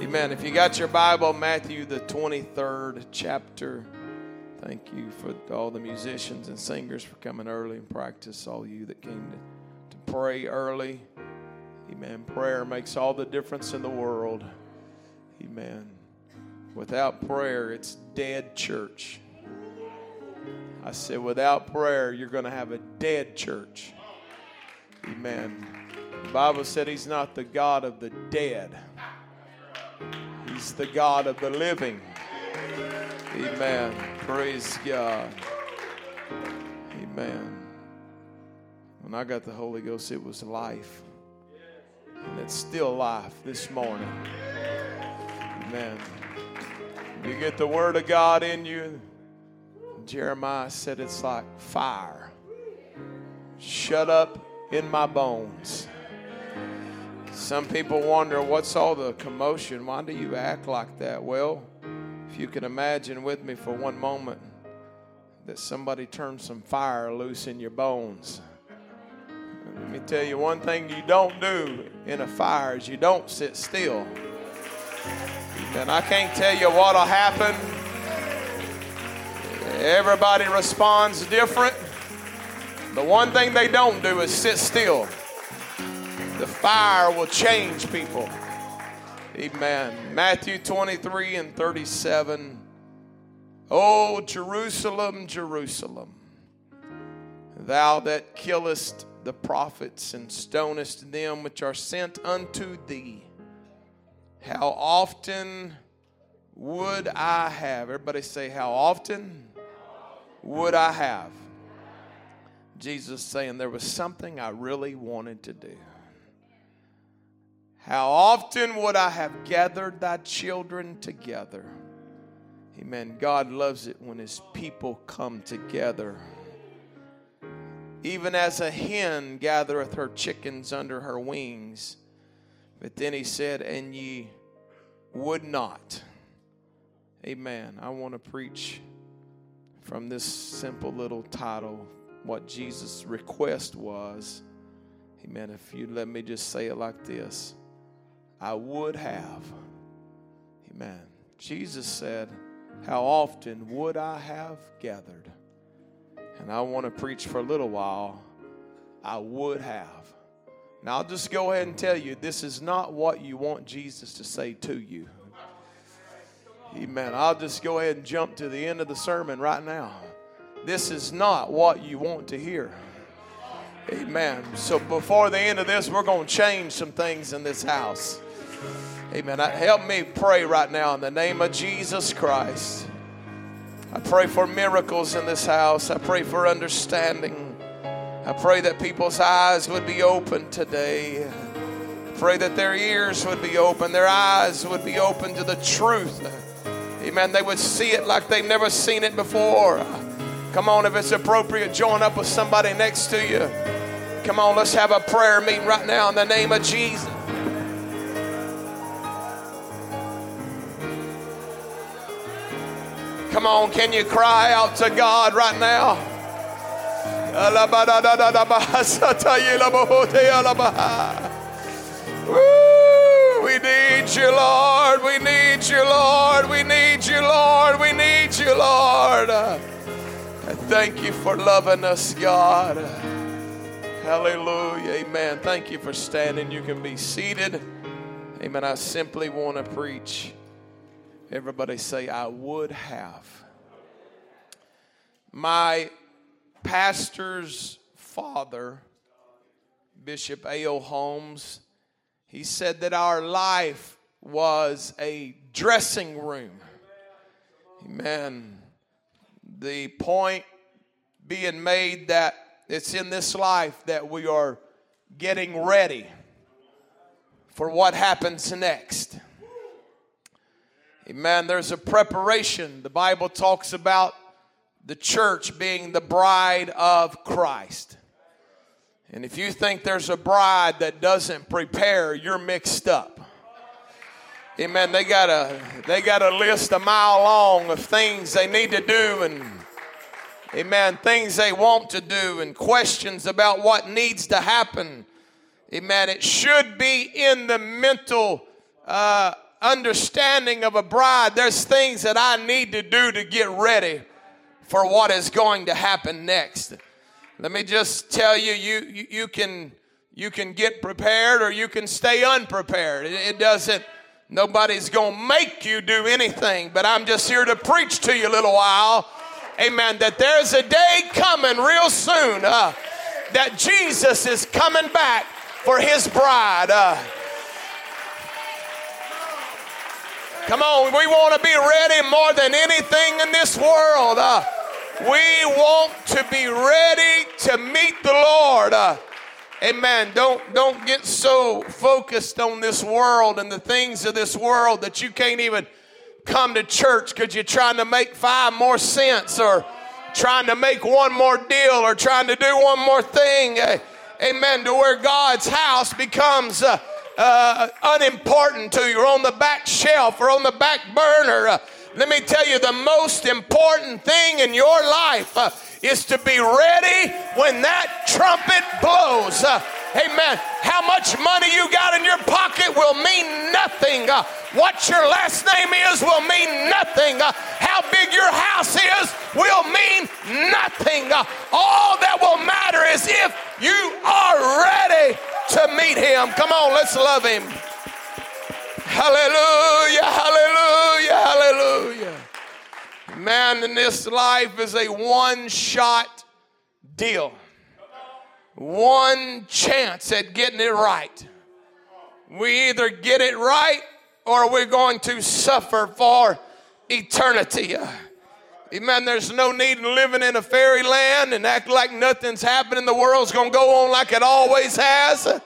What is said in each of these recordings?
Amen. If you got your Bible, Matthew, the 23rd chapter. Thank you for all the musicians and singers for coming early and practice. All you that came to, to pray early. Amen. Prayer makes all the difference in the world. Amen. Without prayer, it's dead church. I said, without prayer, you're going to have a dead church. Amen. The Bible said he's not the God of the dead, the God of the living. Amen. Praise God. Amen. When I got the Holy Ghost, it was life. And it's still life this morning. Amen. You get the Word of God in you. Jeremiah said it's like fire. Shut up in my bones. Some people wonder what's all the commotion? Why do you act like that? Well, if you can imagine with me for one moment that somebody turned some fire loose in your bones. Let me tell you one thing you don't do in a fire is you don't sit still. And I can't tell you what'll happen. Everybody responds different. The one thing they don't do is sit still. The fire will change people. Amen. Matthew 23 and 37. Oh, Jerusalem, Jerusalem, thou that killest the prophets and stonest them which are sent unto thee. How often would I have? Everybody say, How often would I have? Jesus saying there was something I really wanted to do. How often would I have gathered thy children together? Amen. God loves it when his people come together. Even as a hen gathereth her chickens under her wings. But then he said, And ye would not. Amen. I want to preach from this simple little title what Jesus' request was. Amen. If you let me just say it like this I would have. Amen. Jesus said, How often would I have gathered? And I want to preach for a little while. I would have. Now, I'll just go ahead and tell you this is not what you want Jesus to say to you. Amen. I'll just go ahead and jump to the end of the sermon right now. This is not what you want to hear. Amen. So before the end of this, we're going to change some things in this house. Amen. Help me pray right now in the name of Jesus Christ. I pray for miracles in this house. I pray for understanding. I pray that people's eyes would be open today. Pray that their ears would be open, their eyes would be open to the truth. Amen. They would see it like they've never seen it before. Come on, if it's appropriate, join up with somebody next to you. Come on, let's have a prayer meeting right now in the name of Jesus. Come on, can you cry out to God right now? We need you, Lord. We need you, Lord. We need you, Lord. We need you, Lord. And Thank you for loving us, God. Hallelujah. Amen. Thank you for standing. You can be seated. Amen. I simply want to preach. Everybody say, I would have. My pastor's father, Bishop A.O. Holmes, he said that our life was a dressing room. Amen. The point being made that it's in this life that we are getting ready for what happens next. Amen. There's a preparation. The Bible talks about the church being the bride of Christ. And if you think there's a bride that doesn't prepare, you're mixed up. Amen. They got a they got a list a mile long of things they need to do and Amen. Things they want to do and questions about what needs to happen. Amen. It should be in the mental uh, understanding of a bride, there's things that I need to do to get ready for what is going to happen next. Let me just tell you, you, you, can you can get prepared or you can stay unprepared. It, it doesn't, nobody's going to make you do anything, but I'm just here to preach to you a little while. Amen. That there's a day coming real soon uh, that Jesus is coming back for his bride. Uh, come on, we want to be ready more than anything in this world. Uh, we want to be ready to meet the Lord. Uh, Amen. Don't don't get so focused on this world and the things of this world that you can't even come to church because you're trying to make five more cents or trying to make one more deal or trying to do one more thing. Amen. To where God's house becomes uh, uh, unimportant to you, or on the back shelf, or on the back burner. Let me tell you, the most important thing in your life uh, is to be ready when that trumpet blows. Uh, amen. How much money you got in your pocket will mean nothing. Uh, what your last name is will mean nothing. Uh, how big your house is will mean nothing. Uh, all that will matter is if you are ready to meet him. Come on, let's love him. Hallelujah, hallelujah, hallelujah. Man, in this life is a one shot deal. One chance at getting it right. We either get it right or we're going to suffer for eternity. Amen. There's no need in living in a fairyland and act like nothing's happening. The world's going to go on like it always has.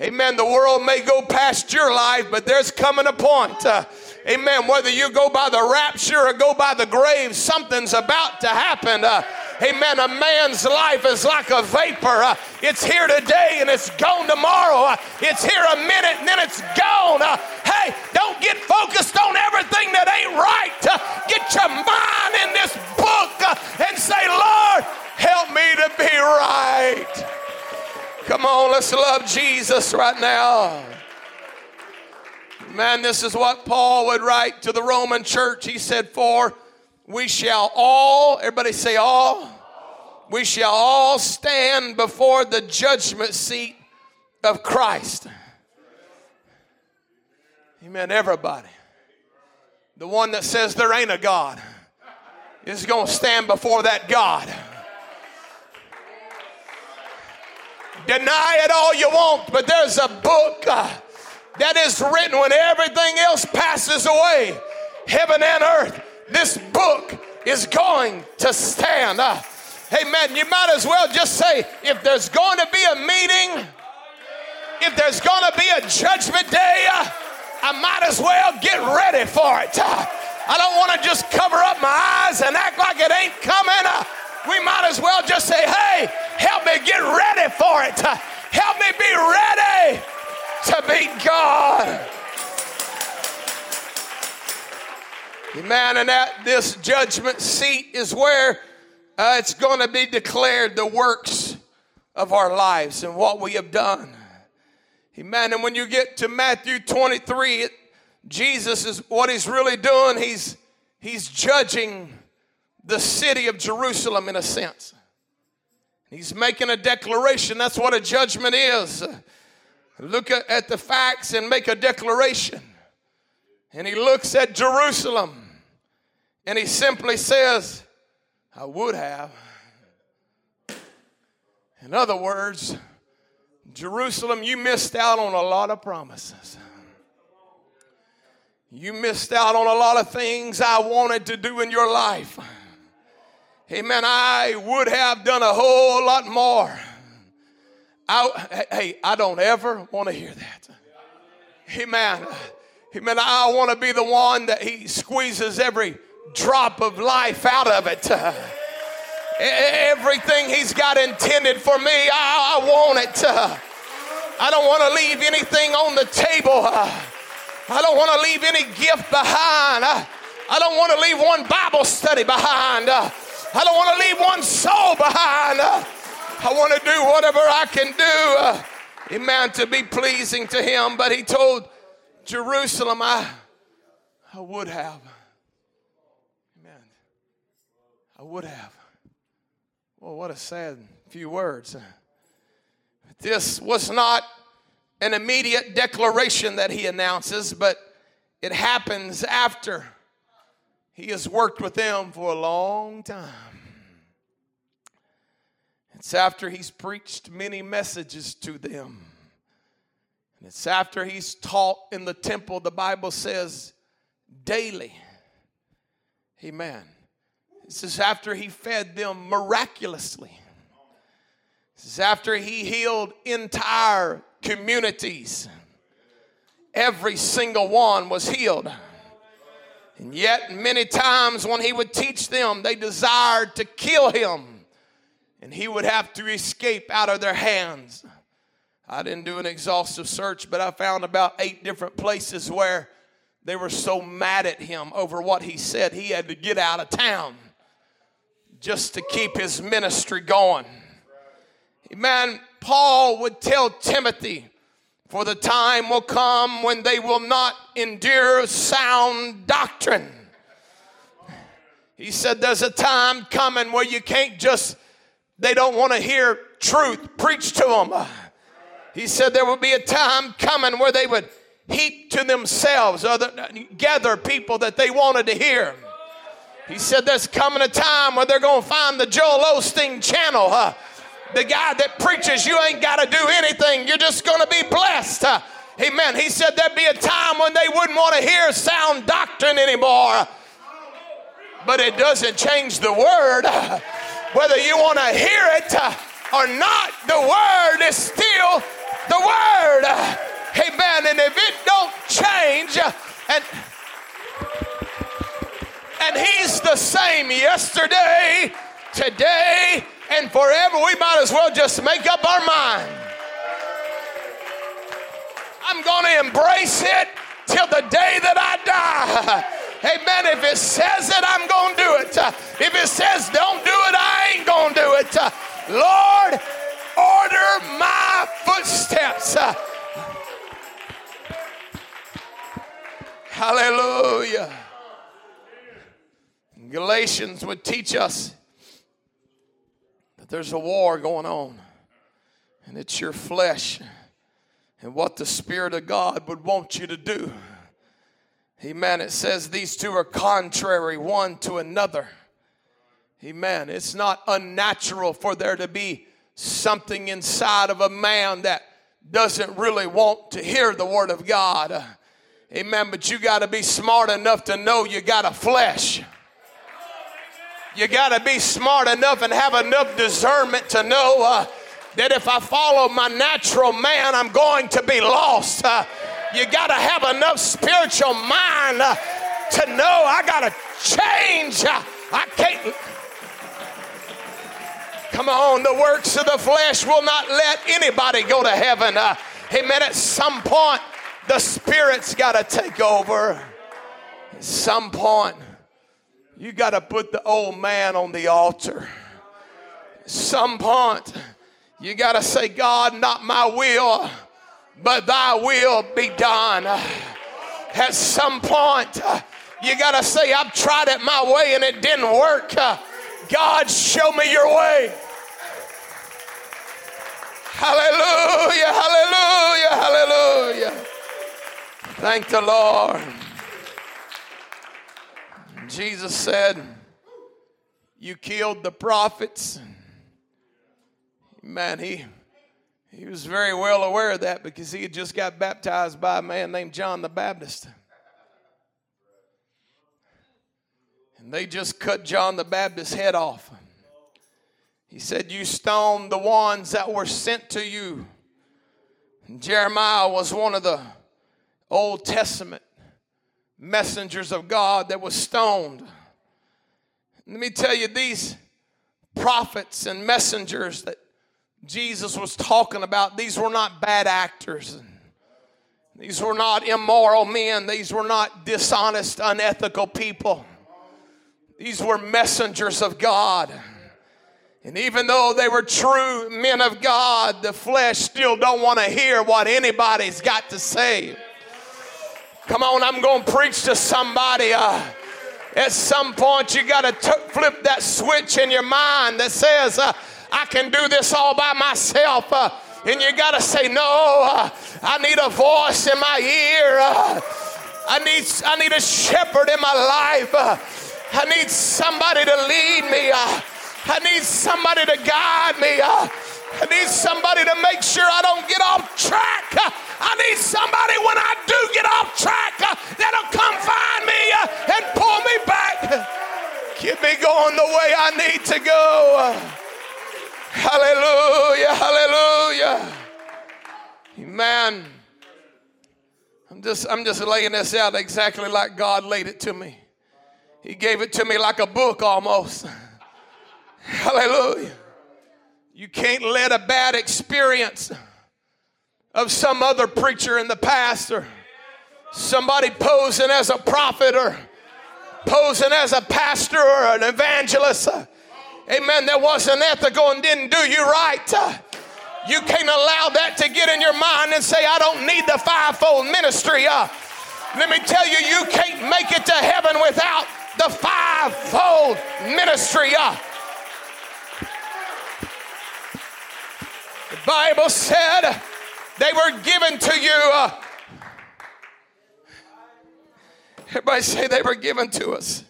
Amen. The world may go past your life, but there's coming a point. Uh, Amen. Whether you go by the rapture or go by the grave, something's about to happen. Uh, amen. A man's life is like a vapor. Uh, it's here today and it's gone tomorrow. Uh, it's here a minute and then it's gone. Uh, hey, don't get focused on everything that ain't right. Uh, get your mind in this book and say, Lord, help me to be right. Come on, let's love Jesus right now. Man, this is what Paul would write to the Roman church. He said, For we shall all, everybody say all, we shall all stand before the judgment seat of Christ. Amen. Everybody. The one that says there ain't a God is going to stand before that God. Deny it all you want, but there's a book. Uh, that is written when everything else passes away, heaven and earth. This book is going to stand. Uh, amen. You might as well just say if there's going to be a meeting, if there's going to be a judgment day, uh, I might as well get ready for it. Uh, I don't want to just cover up my eyes and act like it ain't coming. Uh, we might as well just say, hey, help me get ready for it. Help me be ready to meet God. Amen. And at this judgment seat is where uh, it's going to be declared the works of our lives and what we have done. Amen. And when you get to Matthew 23, it, Jesus is what he's really doing. He's he's judging the city of Jerusalem in a sense. He's making a declaration. That's what a judgment is look at the facts and make a declaration. And he looks at Jerusalem and he simply says, I would have. In other words, Jerusalem, you missed out on a lot of promises. You missed out on a lot of things I wanted to do in your life. Amen. I would have done a whole lot more. I, hey, I don't ever want to hear that. Amen. Amen. I want to be the one that he squeezes every drop of life out of it. Everything he's got intended for me, I, I want it. I don't want to leave anything on the table. I don't want to leave any gift behind. I, I don't want to leave one Bible study behind. I don't want to leave one soul behind. I want to do whatever I can do, amen, to be pleasing to him. But he told Jerusalem, I, I would have. Amen. I would have. Well, what a sad few words. This was not an immediate declaration that he announces, but it happens after he has worked with them for a long time. It's after he's preached many messages to them. And it's after he's taught in the temple, the Bible says, daily. Amen. This is after he fed them miraculously. This is after he healed entire communities. Every single one was healed. And yet, many times when he would teach them, they desired to kill him and he would have to escape out of their hands. I didn't do an exhaustive search, but I found about eight different places where they were so mad at him over what he said, he had to get out of town just to keep his ministry going. Man, Paul would tell Timothy, for the time will come when they will not endure sound doctrine. He said, There's a time coming where you can't just they don't want to hear truth preached to them. He said there will be a time coming where they would heap to themselves other gather people that they wanted to hear. He said there's coming a time where they're going to find the Joel Osteen channel. Uh, the guy that preaches you ain't got to do anything. You're just going to be blessed. Uh, amen. He said there'd be a time when they wouldn't want to hear sound doctrine anymore. But it doesn't change the word. whether you want to hear it uh, or not, the word is still the word. Amen. And if it don't change, uh, and and he's the same yesterday, today, and forever, we might as well just make up our mind. I'm going to embrace it till the day that I die. Amen. If it says it, I'm going to do it. If it says don't do it, I ain't going to do it. Lord, order my footsteps. Hallelujah. Galatians would teach us there's a war going on, and it's your flesh and what the Spirit of God would want you to do. Amen. It says these two are contrary one to another. Amen. It's not unnatural for there to be something inside of a man that doesn't really want to hear the word of God. Amen. But you got to be smart enough to know you got a flesh. You got to be smart enough and have enough discernment to know uh, that if I follow my natural man, I'm going to be lost. Uh, you got to have enough spiritual mind uh, to know I got to change. Uh, I can't. Come on, the works of the flesh will not let anybody go to heaven. Uh, amen. At some point, the Spirit's got to take over. At some point, you got to put the old man on the altar. Some point, you got to say, God, not my will but thy will be done. At some point, you got to say, I've tried it my way and it didn't work. God, show me your way. Hallelujah, hallelujah, hallelujah. Thank the Lord. Jesus said, You killed the prophets. Man, he he was very well aware of that because he had just got baptized by a man named John the Baptist. And they just cut John the Baptist's head off. He said, You stoned the ones that were sent to you. And Jeremiah was one of the Old Testament messengers of God that was stoned. Let me tell you, these prophets and messengers that Jesus was talking about, these were not bad actors. These were not immoral men. These were not dishonest, unethical people. These were messengers of God. And even though they were true men of God, the flesh still don't want to hear what anybody's got to say. Come on, I'm going to preach to somebody. Uh, at some point, you got to flip that switch in your mind that says, uh, I can do this all by myself. Uh, and you got to say, No, uh, I need a voice in my ear. Uh, I, need, I need a shepherd in my life. Uh, I need somebody to lead me. I need somebody to guide me. I need somebody to make sure I don't get off track. I need somebody when I do get off track uh, that'll come find me uh, and pull me back. Keep me going the way I need to go. Hallelujah, hallelujah. Amen. I'm just, I'm just laying this out exactly like God laid it to me. He gave it to me like a book almost. Hallelujah. You can't let a bad experience of some other preacher in the past or somebody posing as a prophet or posing as a pastor or an evangelist. Uh, amen. That wasn't ethical and didn't do you right. Uh, you can't allow that to get in your mind and say, I don't need the fivefold ministry. Uh, let me tell you, you can't make it to heaven without the fivefold ministry. Uh, Bible said they were given to you. Uh, everybody say they were given to us.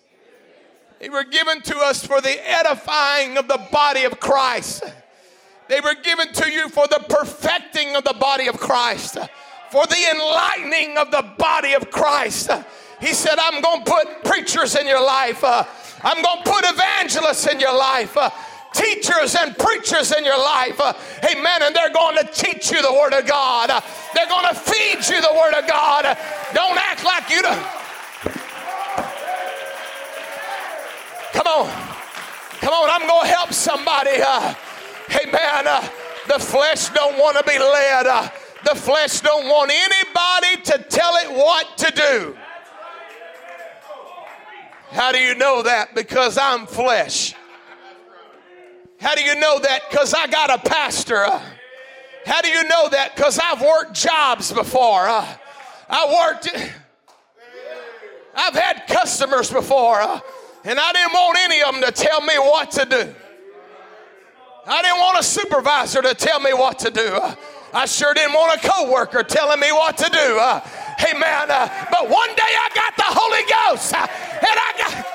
They were given to us for the edifying of the body of Christ. They were given to you for the perfecting of the body of Christ, for the enlightening of the body of Christ. He said, I'm going to put preachers in your life. Uh, I'm going to put evangelists in your life. Uh, teachers and preachers in your life. Uh, amen. And they're going to teach you the Word of God. Uh, they're going to feed you the Word of God. Uh, don't act like you don't. Come on. Come on. I'm going to help somebody. Uh, amen. Uh, the flesh don't want to be led. Uh, the flesh don't want anybody to tell it what to do. How do you know that? Because I'm flesh. How do you know that? Because I got a pastor. Uh. How do you know that? Because I've worked jobs before. Uh. I worked, I've had customers before, uh, and I didn't want any of them to tell me what to do. I didn't want a supervisor to tell me what to do. I sure didn't want a coworker telling me what to do. Hey Amen. But one day I got the Holy Ghost, and I got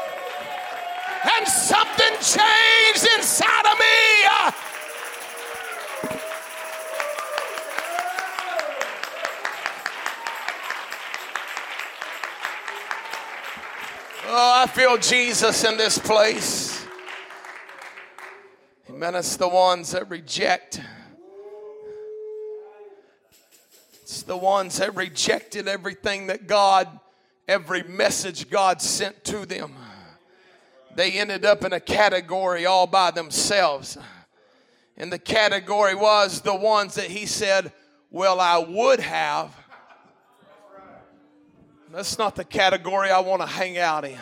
and something changed inside of me. Oh, I feel Jesus in this place. Amen. It's the ones that reject. It's the ones that rejected everything that God, every message God sent to them they ended up in a category all by themselves. And the category was the ones that he said, Well, I would have. That's not the category I want to hang out in.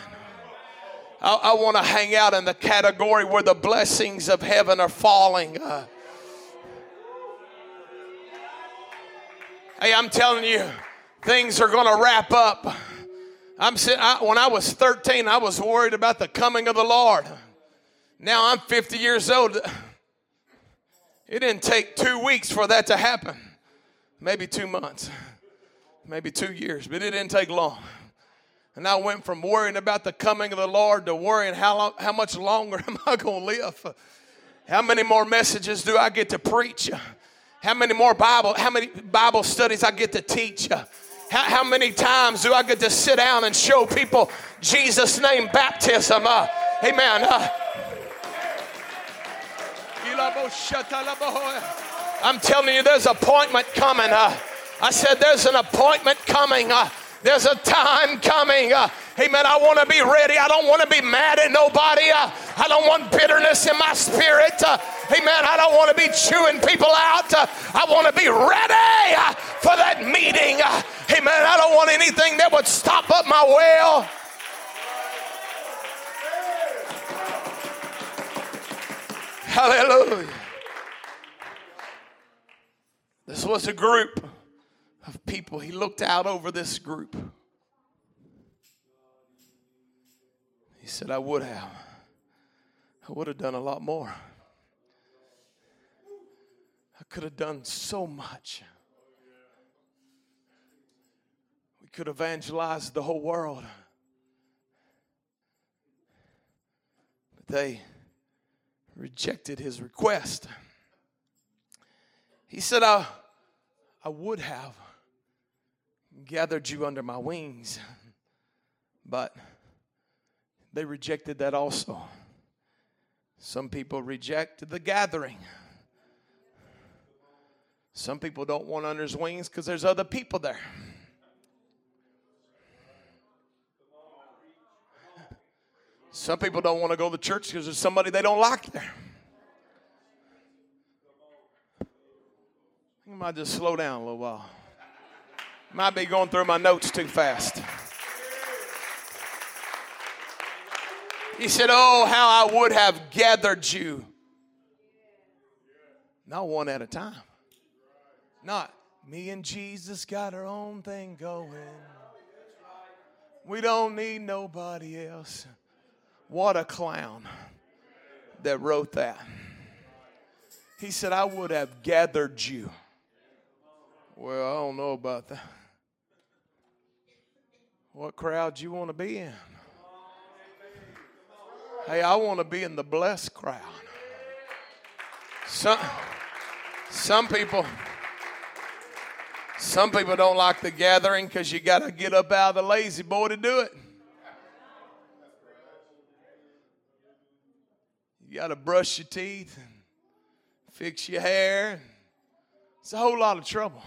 I, I want to hang out in the category where the blessings of heaven are falling. Uh, hey, I'm telling you, things are going to wrap up. I'm I, when I was 13, I was worried about the coming of the Lord. Now I'm 50 years old. It didn't take two weeks for that to happen. Maybe two months, maybe two years, but it didn't take long. And I went from worrying about the coming of the Lord to worrying how, long, how much longer am I going to live? How many more messages do I get to preach? How many more Bible, how many Bible studies I get to teach? How, how, many times do I get to sit down and show people Jesus' name baptism? Uh, amen. Uh, I'm telling you, there's appointment coming. Uh, I said, there's an appointment coming. Uh, there's a time coming. Uh, amen. I want to be ready. I don't want to be mad at nobody. Uh, I don't want bitterness in my spirit. Uh, amen. I don't want to be chewing people out. Uh, I want to be ready uh, for that meeting. Uh, Hey, I don't want anything that would stop up my well. Hallelujah. This was a group of people. He looked out over this group. He said, I would have. I would have done a lot more. I could have done so much. We could evangelize the whole world. But they rejected his request. He said, I, I would have gathered you under my wings, but they rejected that also. Some people reject the gathering. Some people don't want under his wings because there's other people there. Some people don't want to go to church because there's somebody they don't like there. I might just slow down a little while. Might be going through my notes too fast. He said, Oh, how I would have gathered you. Not one at a time. Not me and Jesus got our own thing going. We don't need nobody else. What a clown that wrote that. He said, I would have gathered you. Well, I don't know about that. What crowd you want to be in? Hey, I want to be in the blessed crowd. Some, some people some people don't like the gathering because you got to get up out of the lazy boy to do it. You got to brush your teeth and fix your hair. It's a whole lot of trouble.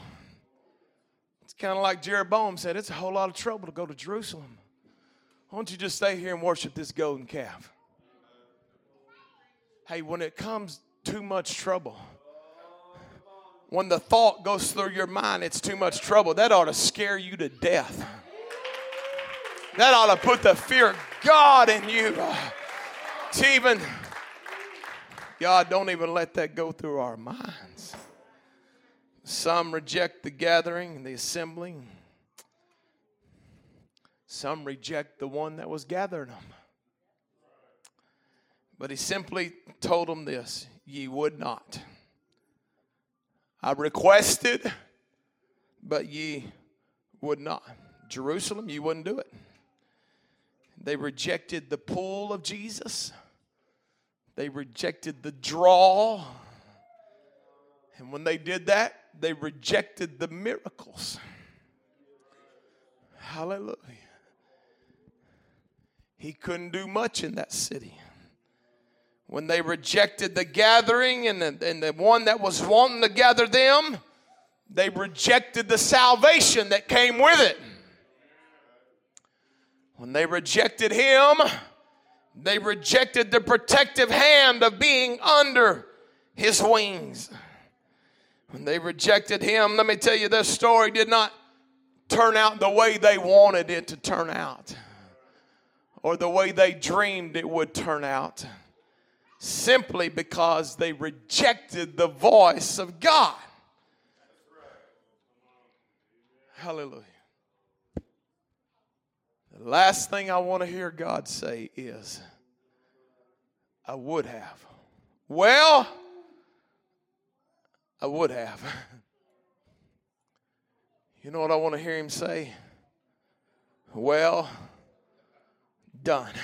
It's kind of like Jeroboam said it's a whole lot of trouble to go to Jerusalem. Why don't you just stay here and worship this golden calf? Hey, when it comes too much trouble, when the thought goes through your mind, it's too much trouble, that ought to scare you to death. That ought to put the fear of God in you. To even, God, don't even let that go through our minds. Some reject the gathering and the assembling. Some reject the one that was gathering them. But he simply told them this ye would not. I requested, but ye would not. Jerusalem, you wouldn't do it. They rejected the pull of Jesus. They rejected the draw. And when they did that, they rejected the miracles. Hallelujah. He couldn't do much in that city when they rejected the gathering and the, and the one that was wanting to gather them, they rejected the salvation that came with it. When they rejected him, they rejected the protective hand of being under his wings. When they rejected him, let me tell you, this story did not turn out the way they wanted it to turn out or the way they dreamed it would turn out simply because they rejected the voice of God. Hallelujah. The last thing I want to hear God say is, I would have. Well, I would have. You know what I want to hear him say? Well, done.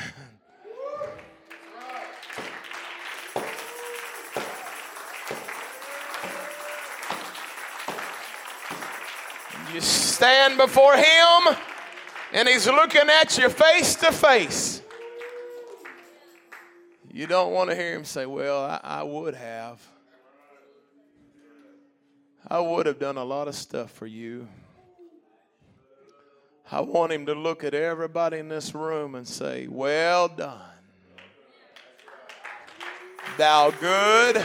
You stand before Him, and He's looking at you face to face. You don't want to hear Him say, Well, I, I would have. I would have done a lot of stuff for you. I want him to look at everybody in this room and say, Well done. Thou good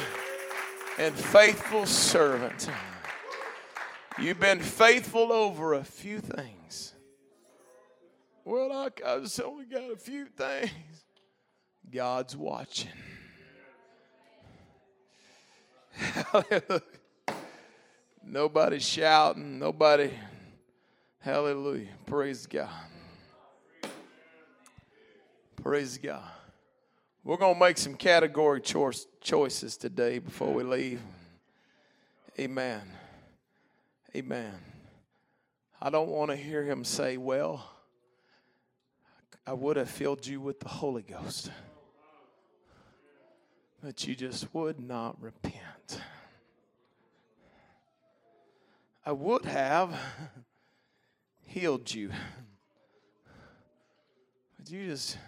and faithful servant. You've been faithful over a few things. Well, I, I just only got a few things. God's watching. Hallelujah. Nobody shouting, nobody. Hallelujah. Praise God. Praise God. We're going to make some category choice, choices today before we leave. Amen. Amen. I don't want to hear him say, Well, I would have filled you with the Holy Ghost, but you just would not repent. I would have healed you, but you just,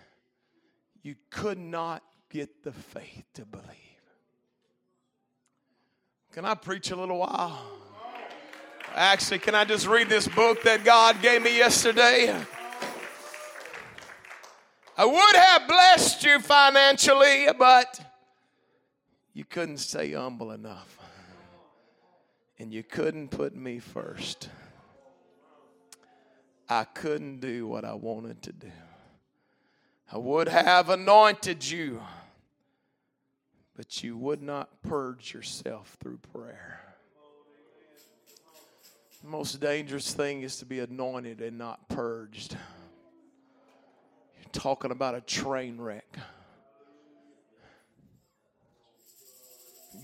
you could not get the faith to believe. Can I preach a little while? Actually, can I just read this book that God gave me yesterday? I would have blessed you financially, but you couldn't stay humble enough. And you couldn't put me first. I couldn't do what I wanted to do. I would have anointed you, but you would not purge yourself through prayer. The most dangerous thing is to be anointed and not purged. You're talking about a train wreck.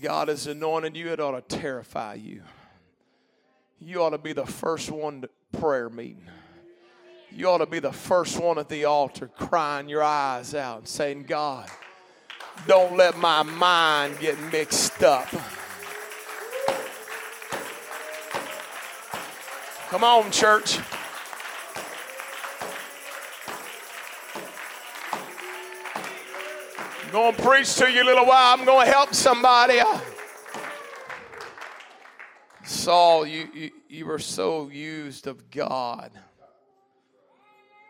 God has anointed you, it ought to terrify you. You ought to be the first one to prayer meeting. You ought to be the first one at the altar crying your eyes out and saying, God, don't let my mind get mixed up. Come on, church. Going to preach to you a little while. I'm going to help somebody. Saul, you, you, you were so used of God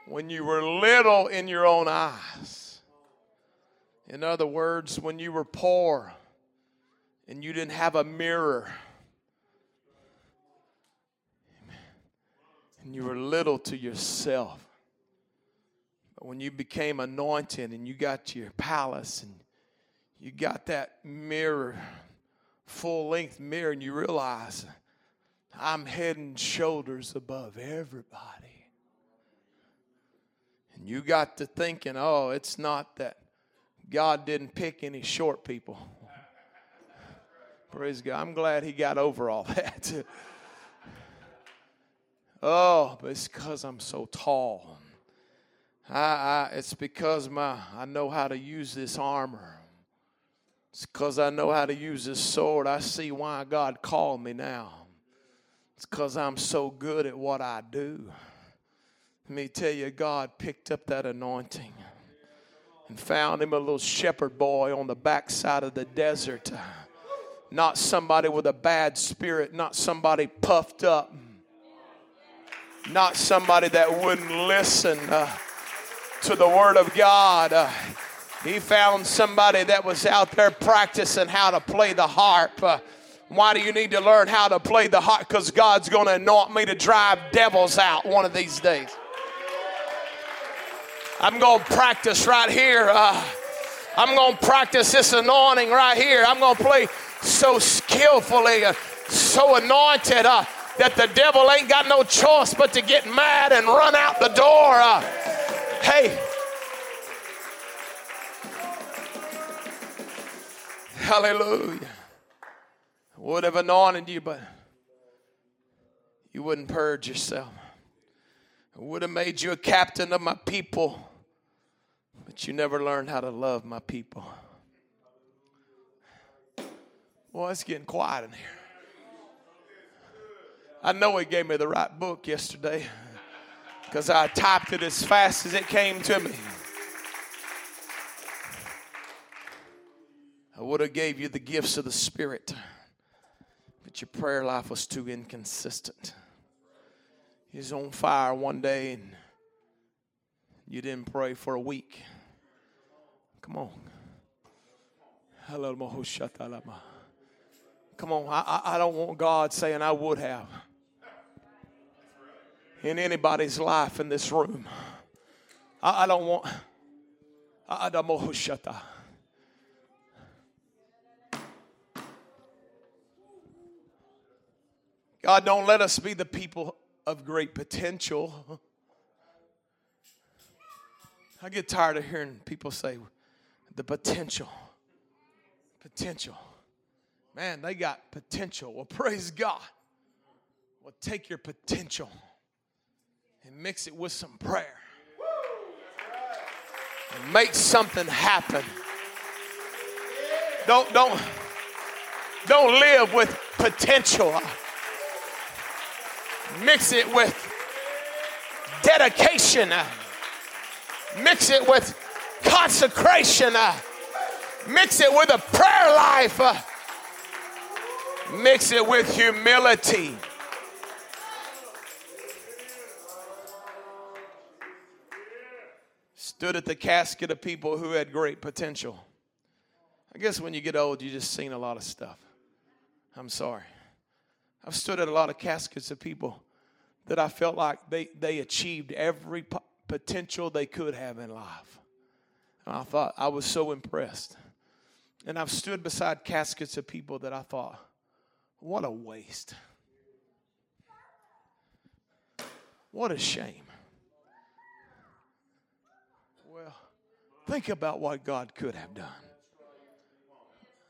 when you were little in your own eyes. In other words, when you were poor and you didn't have a mirror and you were little to yourself. When you became anointed and you got your palace and you got that mirror, full length mirror, and you realize I'm head and shoulders above everybody. And you got to thinking, oh, it's not that God didn't pick any short people. Praise God. I'm glad He got over all that. Oh, but it's because I'm so tall. I, I, it's because my I know how to use this armor. It's because I know how to use this sword. I see why God called me now. It's because I'm so good at what I do. Let me tell you, God picked up that anointing and found him a little shepherd boy on the backside of the desert. Not somebody with a bad spirit, not somebody puffed up not somebody that wouldn't listen uh, to the Word of God. Uh, he found somebody that was out there practicing how to play the harp. Uh, why do you need to learn how to play the harp? Because God's going to anoint me to drive devils out one of these days. I'm going to practice right here. Uh, I'm going to practice this anointing right here. I'm going to play so skillfully, uh, so anointed. Uh, that the devil ain't got no choice but to get mad and run out the door. Hey, hallelujah. Would have anointed you, but you wouldn't purge yourself. I would have made you a captain of my people, but you never learned how to love my people. Boy, it's getting quiet in here. I know he gave me the right book yesterday because I typed it as fast as it came to me. I would have gave you the gifts of the Spirit, but your prayer life was too inconsistent. You was on fire one day and you didn't pray for a week. Come on. Come on. I, I don't want God saying I would have in anybody's life in this room. I, I don't want. I, I God, don't let us be the people of great potential. I get tired of hearing people say the potential. Potential. Man, they got potential. Well, praise God. Well, take your potential and mix it with some prayer. And make something happen. Don't don't don't live with potential. Mix it with dedication. Mix it with consecration. Mix it with a prayer life. Mix it with humility. Stood at the casket of people who had great potential. I guess when you get old, you just seen a lot of stuff. I'm sorry. I've stood at a lot of caskets of people that I felt like they, they achieved every potential they could have in life. And I thought I was so impressed. And I've stood beside caskets of people that I thought, what a waste. What a shame. Well, think about what God could have done.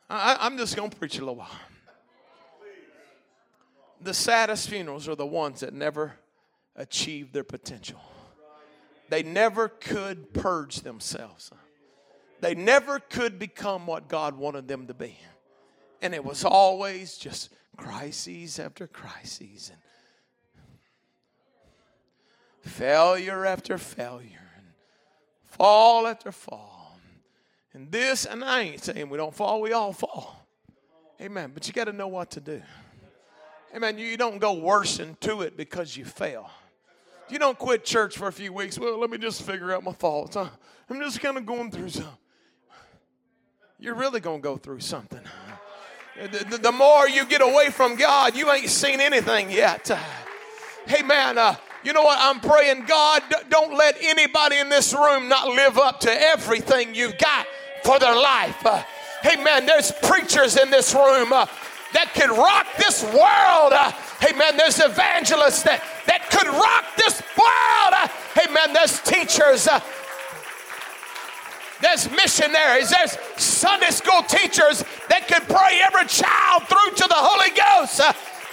I, am just going to preach a little while. The saddest funerals are the ones that never achieved their potential. They never could purge themselves. They never could become what God wanted them to be. And it was always just crises after crises and failure after failure fall after fall. And this, and I ain't saying we don't fall, we all fall. Amen. But you got to know what to do. Amen. You don't go worse into it because you fail. You don't quit church for a few weeks. Well, let me just figure out my faults. I'm just kind of going through some. You're really going to go through something. The, the, more you get away from God, you ain't seen anything yet. Hey, man, uh, you know what? I'm praying, God, don't let anybody in this room not live up to everything you've got for their life. Uh, hey, man, there's preachers in this room uh, that can rock this world. Uh, hey, man, there's evangelists that, that could rock this world. Uh, hey, man, there's teachers uh, there's missionaries, there's Sunday school teachers that can pray every child through to the Holy Ghost.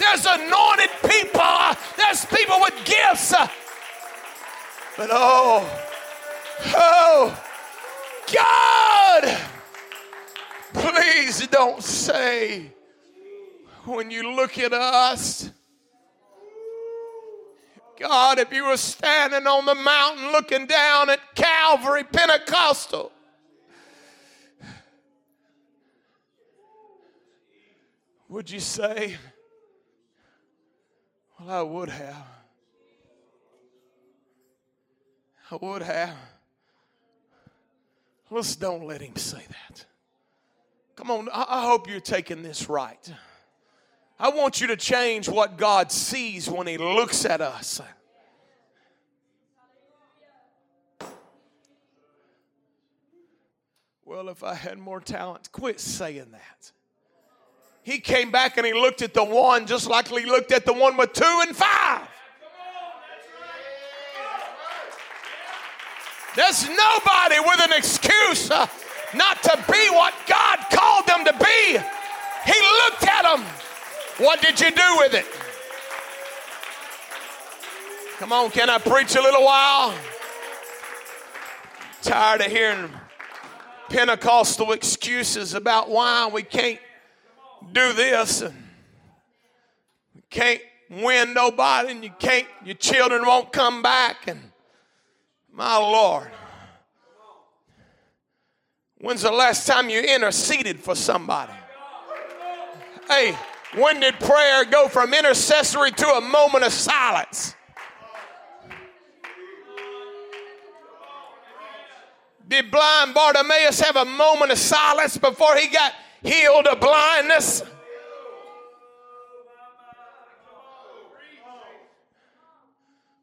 There's anointed people, there's people with gifts. But oh, oh, God, please don't say when you look at us, God, if you were standing on the mountain looking down at Calvary Pentecostal, Would you say, Well, I would have. I would have. Let's don't let him say that. Come on, I hope you're taking this right. I want you to change what God sees when He looks at us. Well, if I had more talent, quit saying that he came back and he looked at the one just like he looked at the one with two and five. There's nobody with an excuse uh, not to be what God called them to be. He looked at them. What did you do with it? Come on, can I preach a little while? Tired of hearing Pentecostal excuses about why we can't do this. And you can't win nobody and you can't your children won't come back. And my lord when's the last time you interceded for somebody? Hey when did prayer go from intercessory to a moment of silence? Did blind bartimaeus have a moment of silence before he got healed of blindness.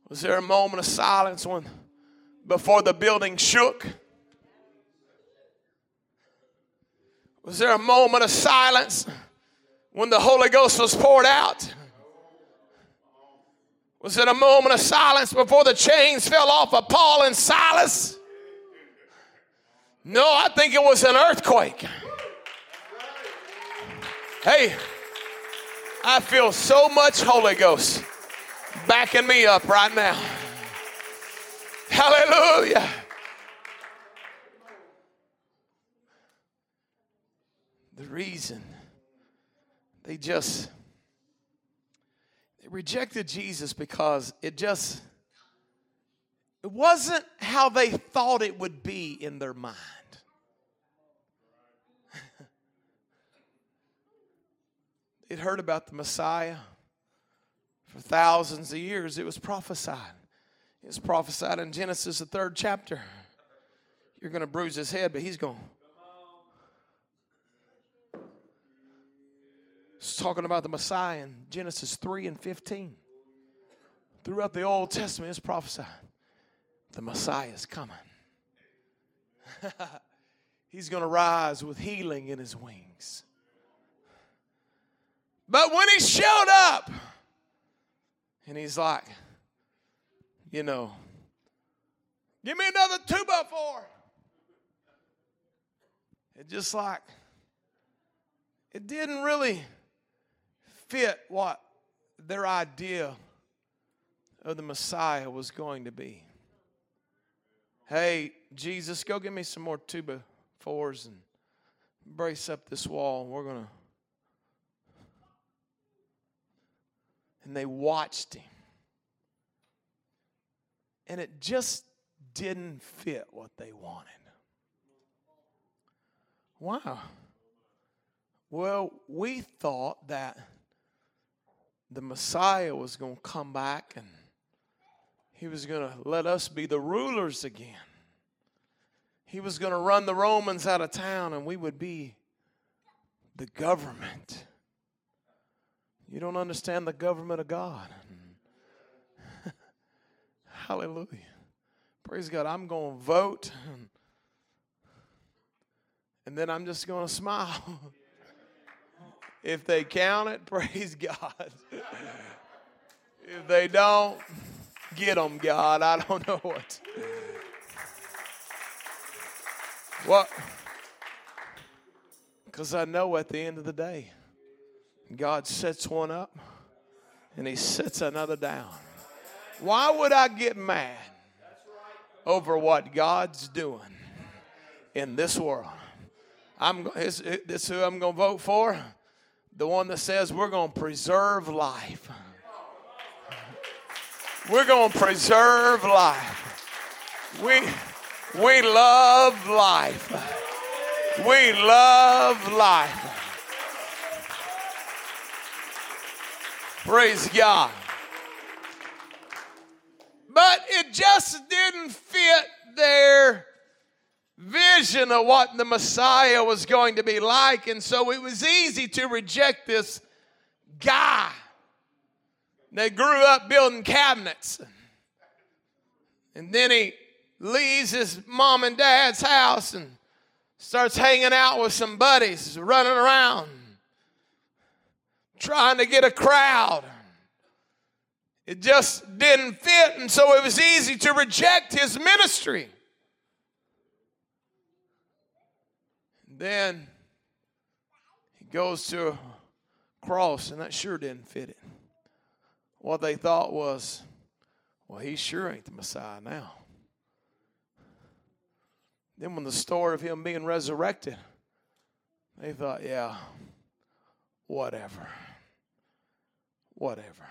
Was there a moment of silence when before the building shook? Was there a moment of silence when the Holy Ghost was poured out? Was it a moment of silence before the chains fell off of Paul and Silas? No, I think it was an earthquake. Hey, I feel so much Holy Ghost backing me up right now. Hallelujah. The reason they just they rejected Jesus because it just it wasn't how they thought it would be in their mind. They'd heard about the Messiah for thousands of years. It was prophesied. It was prophesied in Genesis, the third chapter. You're going to bruise his head, but he's going. It's talking about the Messiah in Genesis 3 and 15. Throughout the Old Testament, it's prophesied the Messiah is coming. He's going to rise with healing in his wings. But when he showed up, and he's like, you know, give me another two by four. It just like, it didn't really fit what their idea of the Messiah was going to be. Hey, Jesus, go get me some more two by fours and brace up this wall. We're going to and they watched him. And it just didn't fit what they wanted. Wow. Well, we thought that the Messiah was going to come back and he was going to let us be the rulers again. He was going to run the Romans out of town and we would be the government. You don't understand the government of God. Hallelujah. Praise God. I'm going to vote. And then I'm just going to smile. if they count it, praise God. if they don't, get them, God. I don't know what. What? Because I know at the end of the day, God sets one up and he sets another down. Why would I get mad over what God's doing in this world? I'm this, this who I'm going to vote for. The one that says we're going to preserve life. We're going to preserve life. We we love life. We love life. Praise God. But it just didn't fit their vision of what the Messiah was going to be like. And so it was easy to reject this guy They grew up building cabinets. And then he leaves his mom and dad's house and starts hanging out with some buddies, running around trying to get a crowd. It just didn't fit, and so it was easy to reject his ministry. Then he goes to a cross, and that sure didn't fit it. What they thought was, well, he sure ain't the Messiah now. Then, when the story of him being resurrected, they thought, yeah, whatever whatever.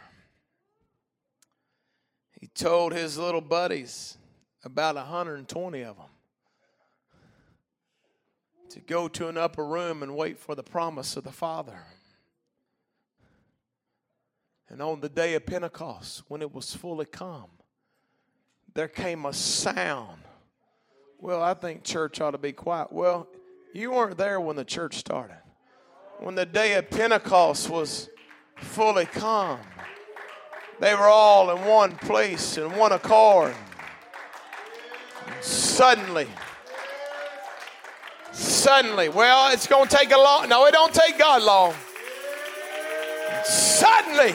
He told his little buddies, about 120 of them, to go to an upper room and wait for the promise of the Father. And on the day of Pentecost, when it was fully come, there came a sound. Well, I think church ought to be quiet. Well, you weren't there when the church started. When the day of Pentecost was fully come. They were all in one place, in one accord. Suddenly, suddenly, well, it's going to take a long, no, it don't take God long. Suddenly,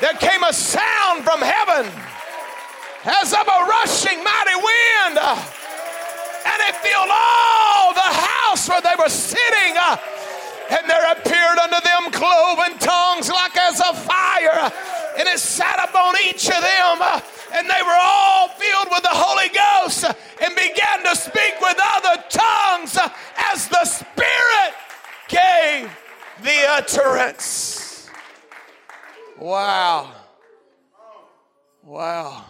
there came a sound from heaven as of a rushing mighty wind, and it filled all the house where they were sitting. And there appeared unto them cloven tongues like as a fire, and it sat upon each of them. And they were all filled with the Holy Ghost and began to speak with other tongues as the Spirit gave the utterance. Wow. Wow.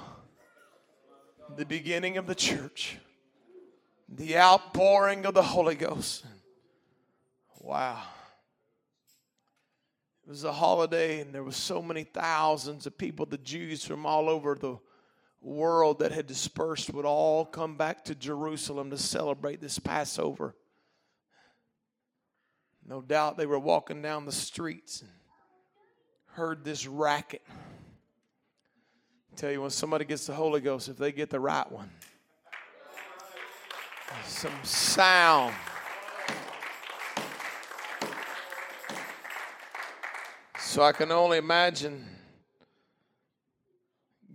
The beginning of the church, the outpouring of the Holy Ghost. Wow. It was a holiday, and there were so many thousands of people, the Jews from all over the world that had dispersed would all come back to Jerusalem to celebrate this Passover. No doubt they were walking down the streets and heard this racket. I tell you, when somebody gets the Holy Ghost, if they get the right one, some sound. So I can only imagine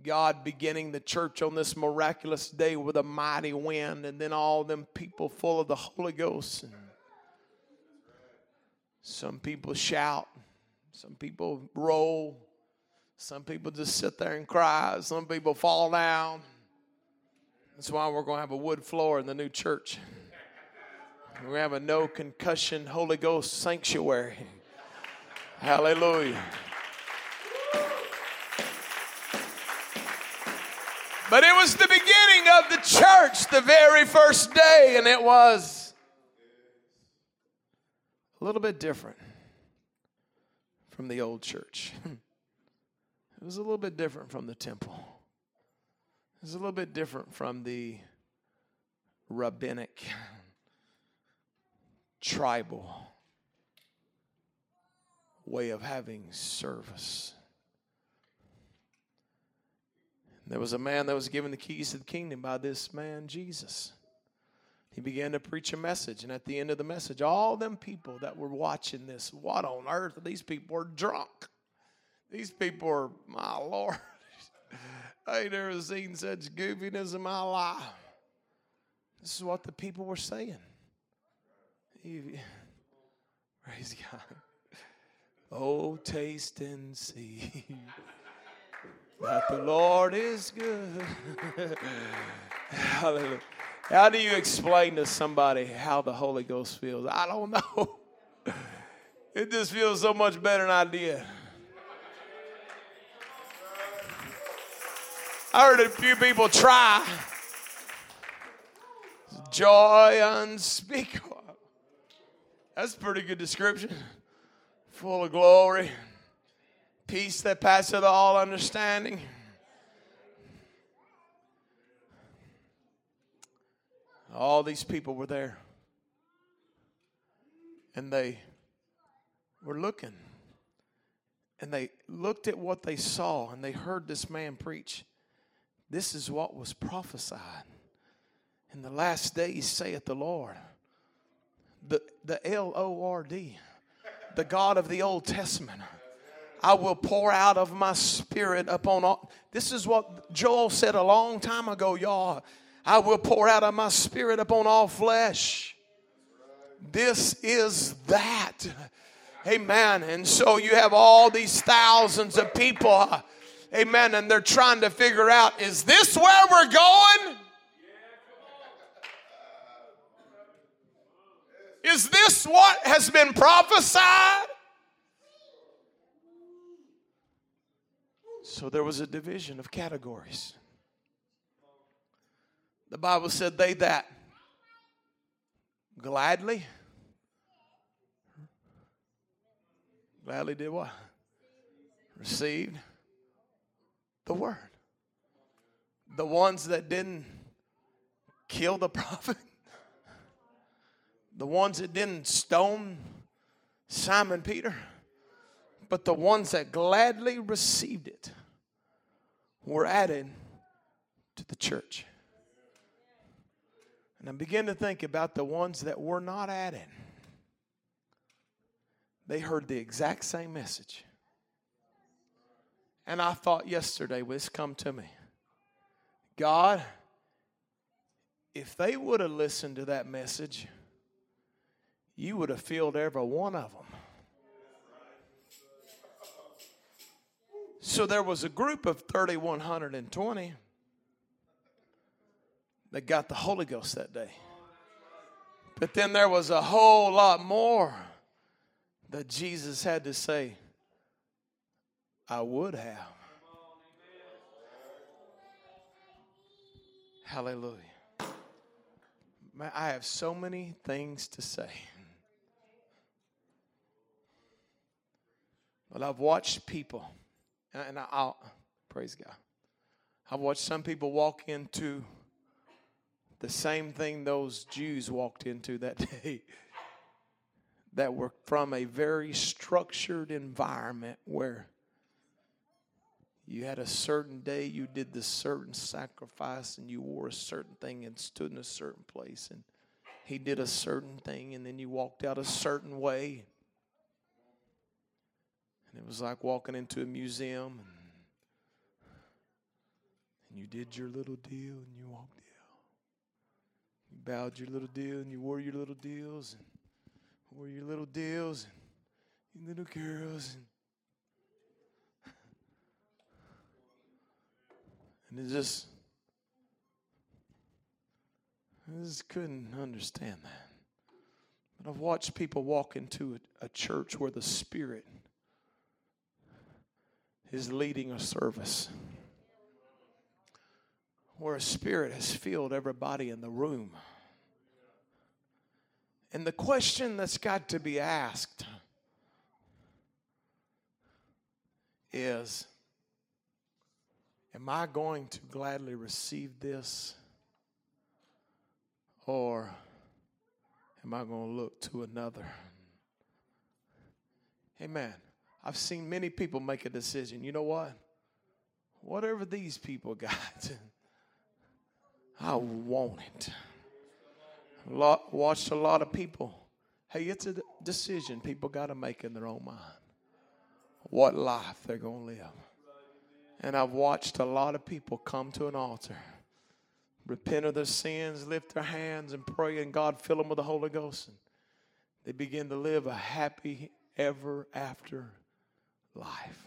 God beginning the church on this miraculous day with a mighty wind, and then all them people full of the Holy Ghost. And some people shout, some people roll, some people just sit there and cry, some people fall down. That's why we're going to have a wood floor in the new church. We're going to have a no concussion Holy Ghost sanctuary. Hallelujah. But it was the beginning of the church, the very first day, and it was a little bit different from the old church. It was a little bit different from the temple. It was a little bit different from the rabbinic, tribal way of having service. There was a man that was given the keys to the kingdom by this man, Jesus. He began to preach a message, and at the end of the message, all them people that were watching this, what on earth? These people are drunk. These people are, my Lord, I ain't never seen such goofiness in my life. This is what the people were saying. Praise God. Oh, taste and see that the Lord is good. Hallelujah. How do you explain to somebody how the Holy Ghost feels? I don't know. It just feels so much better than I did. I heard a few people try. Joy unspeakable. That's a pretty good description. Full of glory peace that passeth all understanding. All these people were there. And they were looking. And they looked at what they saw and they heard this man preach. This is what was prophesied. In the last days, saith the Lord. The, the L O R D, the God of the Old Testament I will pour out of my spirit upon all. This is what Joel said a long time ago, y'all. I will pour out of my spirit upon all flesh. This is that. Amen. And so you have all these thousands of people. Uh, amen. And they're trying to figure out is this where we're going? Is this what has been prophesied? So there was a division of categories. The Bible said, They that gladly, gladly did what? Received the word. The ones that didn't kill the prophet, the ones that didn't stone Simon Peter, but the ones that gladly received it were added to the church. And I begin to think about the ones that were not added. They heard the exact same message. And I thought yesterday, well, come to me. God, if they would have listened to that message, you would have filled every one of them. So there was a group of 3,120 that got the Holy Ghost that day. But then there was a whole lot more that Jesus had to say, I would have. Hallelujah. Man, I have so many things to say. But I've watched people, and I'll praise God. I've watched some people walk into the same thing those Jews walked into that day that were from a very structured environment where you had a certain day you did this certain sacrifice and you wore a certain thing and stood in a certain place and he did a certain thing and then you walked out a certain way and it was like walking into a museum and, and you did your little deal and you walked out you bowed your little deal and you wore your little deals and wore your little deals and your little girls and And it just, I just couldn't understand that. But I've watched people walk into a, a church where the Spirit is leading a service, where a Spirit has filled everybody in the room. And the question that's got to be asked is Am I going to gladly receive this? Or am I going to look to another? Amen. I've seen many people make a decision. You know what? Whatever these people got, I want it. Lot, watched a lot of people. Hey, it's a decision people got to make in their own mind. What life they're going to live. And I've watched a lot of people come to an altar, repent of their sins, lift their hands, and pray, and God fill them with the Holy Ghost. And they begin to live a happy ever after life.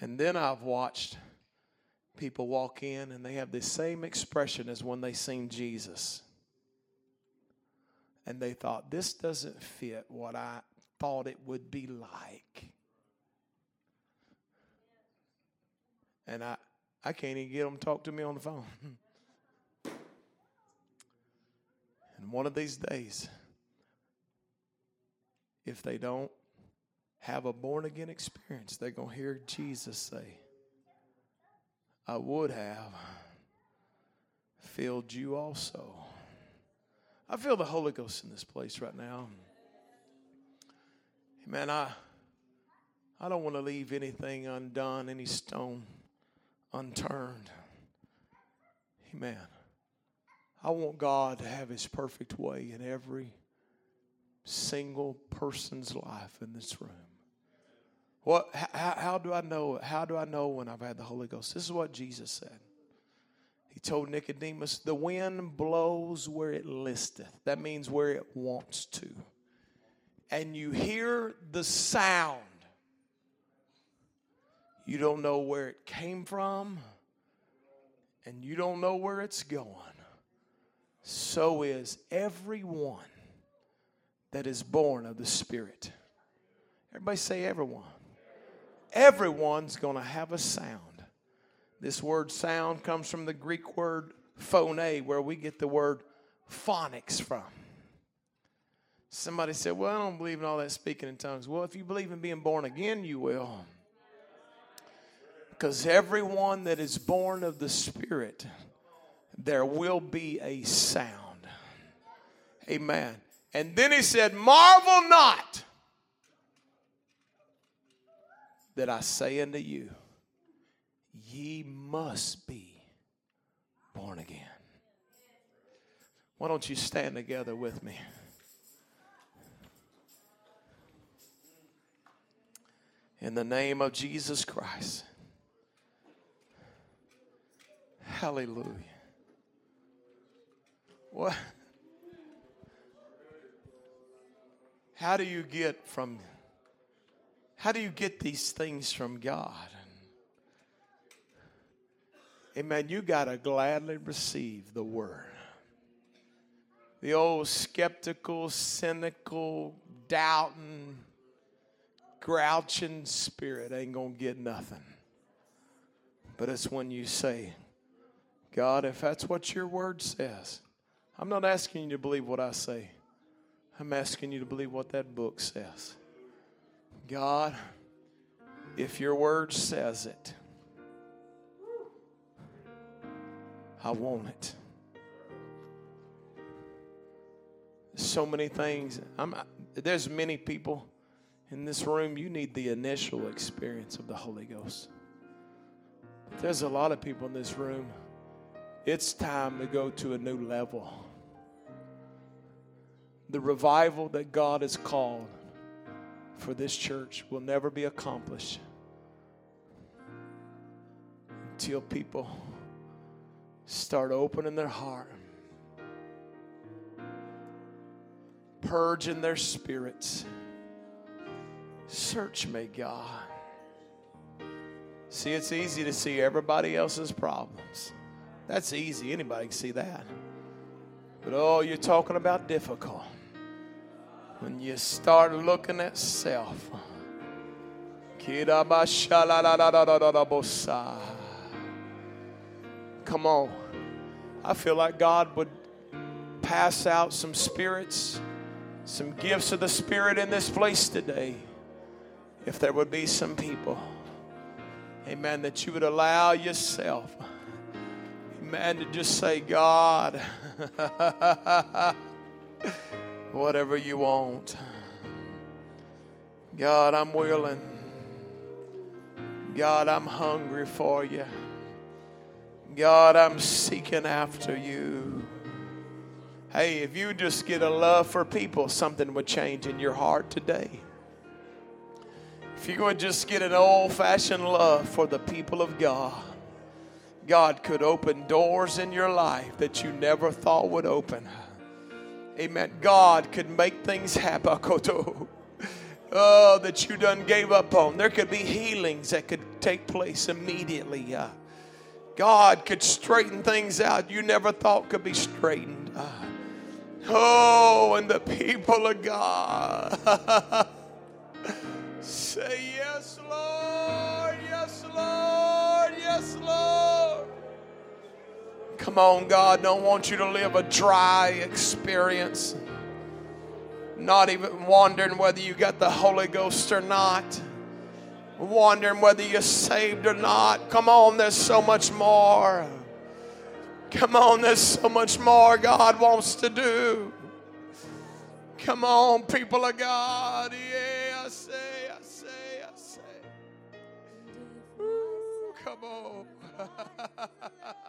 And then I've watched people walk in and they have the same expression as when they seen Jesus. And they thought, this doesn't fit what I thought it would be like. and I, I can't even get them to talk to me on the phone. and one of these days, if they don't have a born again experience, they're going to hear Jesus say, I would have filled you also. I feel the Holy Ghost in this place right now. Man, I I don't want to leave anything undone, any stone unturned. Amen. I want God to have His perfect way in every single person's life in this room. How, how do I know? How do I know when I've had the Holy Ghost? This is what Jesus said. He told Nicodemus, "The wind blows where it listeth. That means where it wants to, and you hear the sound." You don't know where it came from, and you don't know where it's going. So is everyone that is born of the Spirit. Everybody say everyone. Everyone's going to have a sound. This word sound comes from the Greek word phone, where we get the word phonics from. Somebody said, Well, I don't believe in all that speaking in tongues. Well, if you believe in being born again, you will. Because everyone that is born of the Spirit, there will be a sound. Amen. And then he said, Marvel not that I say unto you, ye must be born again. Why don't you stand together with me? In the name of Jesus Christ. Hallelujah. What? How do you get from how do you get these things from God? Amen. You got to gladly receive the word. The old skeptical, cynical, doubting, grouching spirit ain't going to get nothing. But it's when you say, God, if that's what your word says, I'm not asking you to believe what I say. I'm asking you to believe what that book says. God, if your word says it, I want it. So many things. I'm, there's many people in this room, you need the initial experience of the Holy Ghost. There's a lot of people in this room. It's time to go to a new level. The revival that God has called for this church will never be accomplished until people start opening their heart, purging their spirits. Search me, God. See, it's easy to see everybody else's problems. That's easy. Anybody can see that. But oh, you're talking about difficult. When you start looking at self. Come on. I feel like God would pass out some spirits, some gifts of the Spirit in this place today. If there would be some people, amen, that you would allow yourself, amen, to just say, God, whatever you want. God, I'm willing. God, I'm hungry for you. God, I'm seeking after you. Hey, if you just get a love for people, something would change in your heart today. If you would just get an old fashioned love for the people of God, God could open doors in your life that you never thought would open. Amen. God could make things happen. Oh, that you done gave up on. There could be healings that could take place immediately. Uh, God could straighten things out you never thought could be straightened. Uh, oh, and the people of God say, Yes, Lord, yes, Lord, yes, Lord. Come on, God, don't want you to live a dry experience. Not even wondering whether you got the Holy Ghost or not wondering whether you're saved or not. Come on, there's so much more. Come on, there's so much more God wants to do. Come on, people of God. Yeah, I say, I say, I say. Ooh, come on.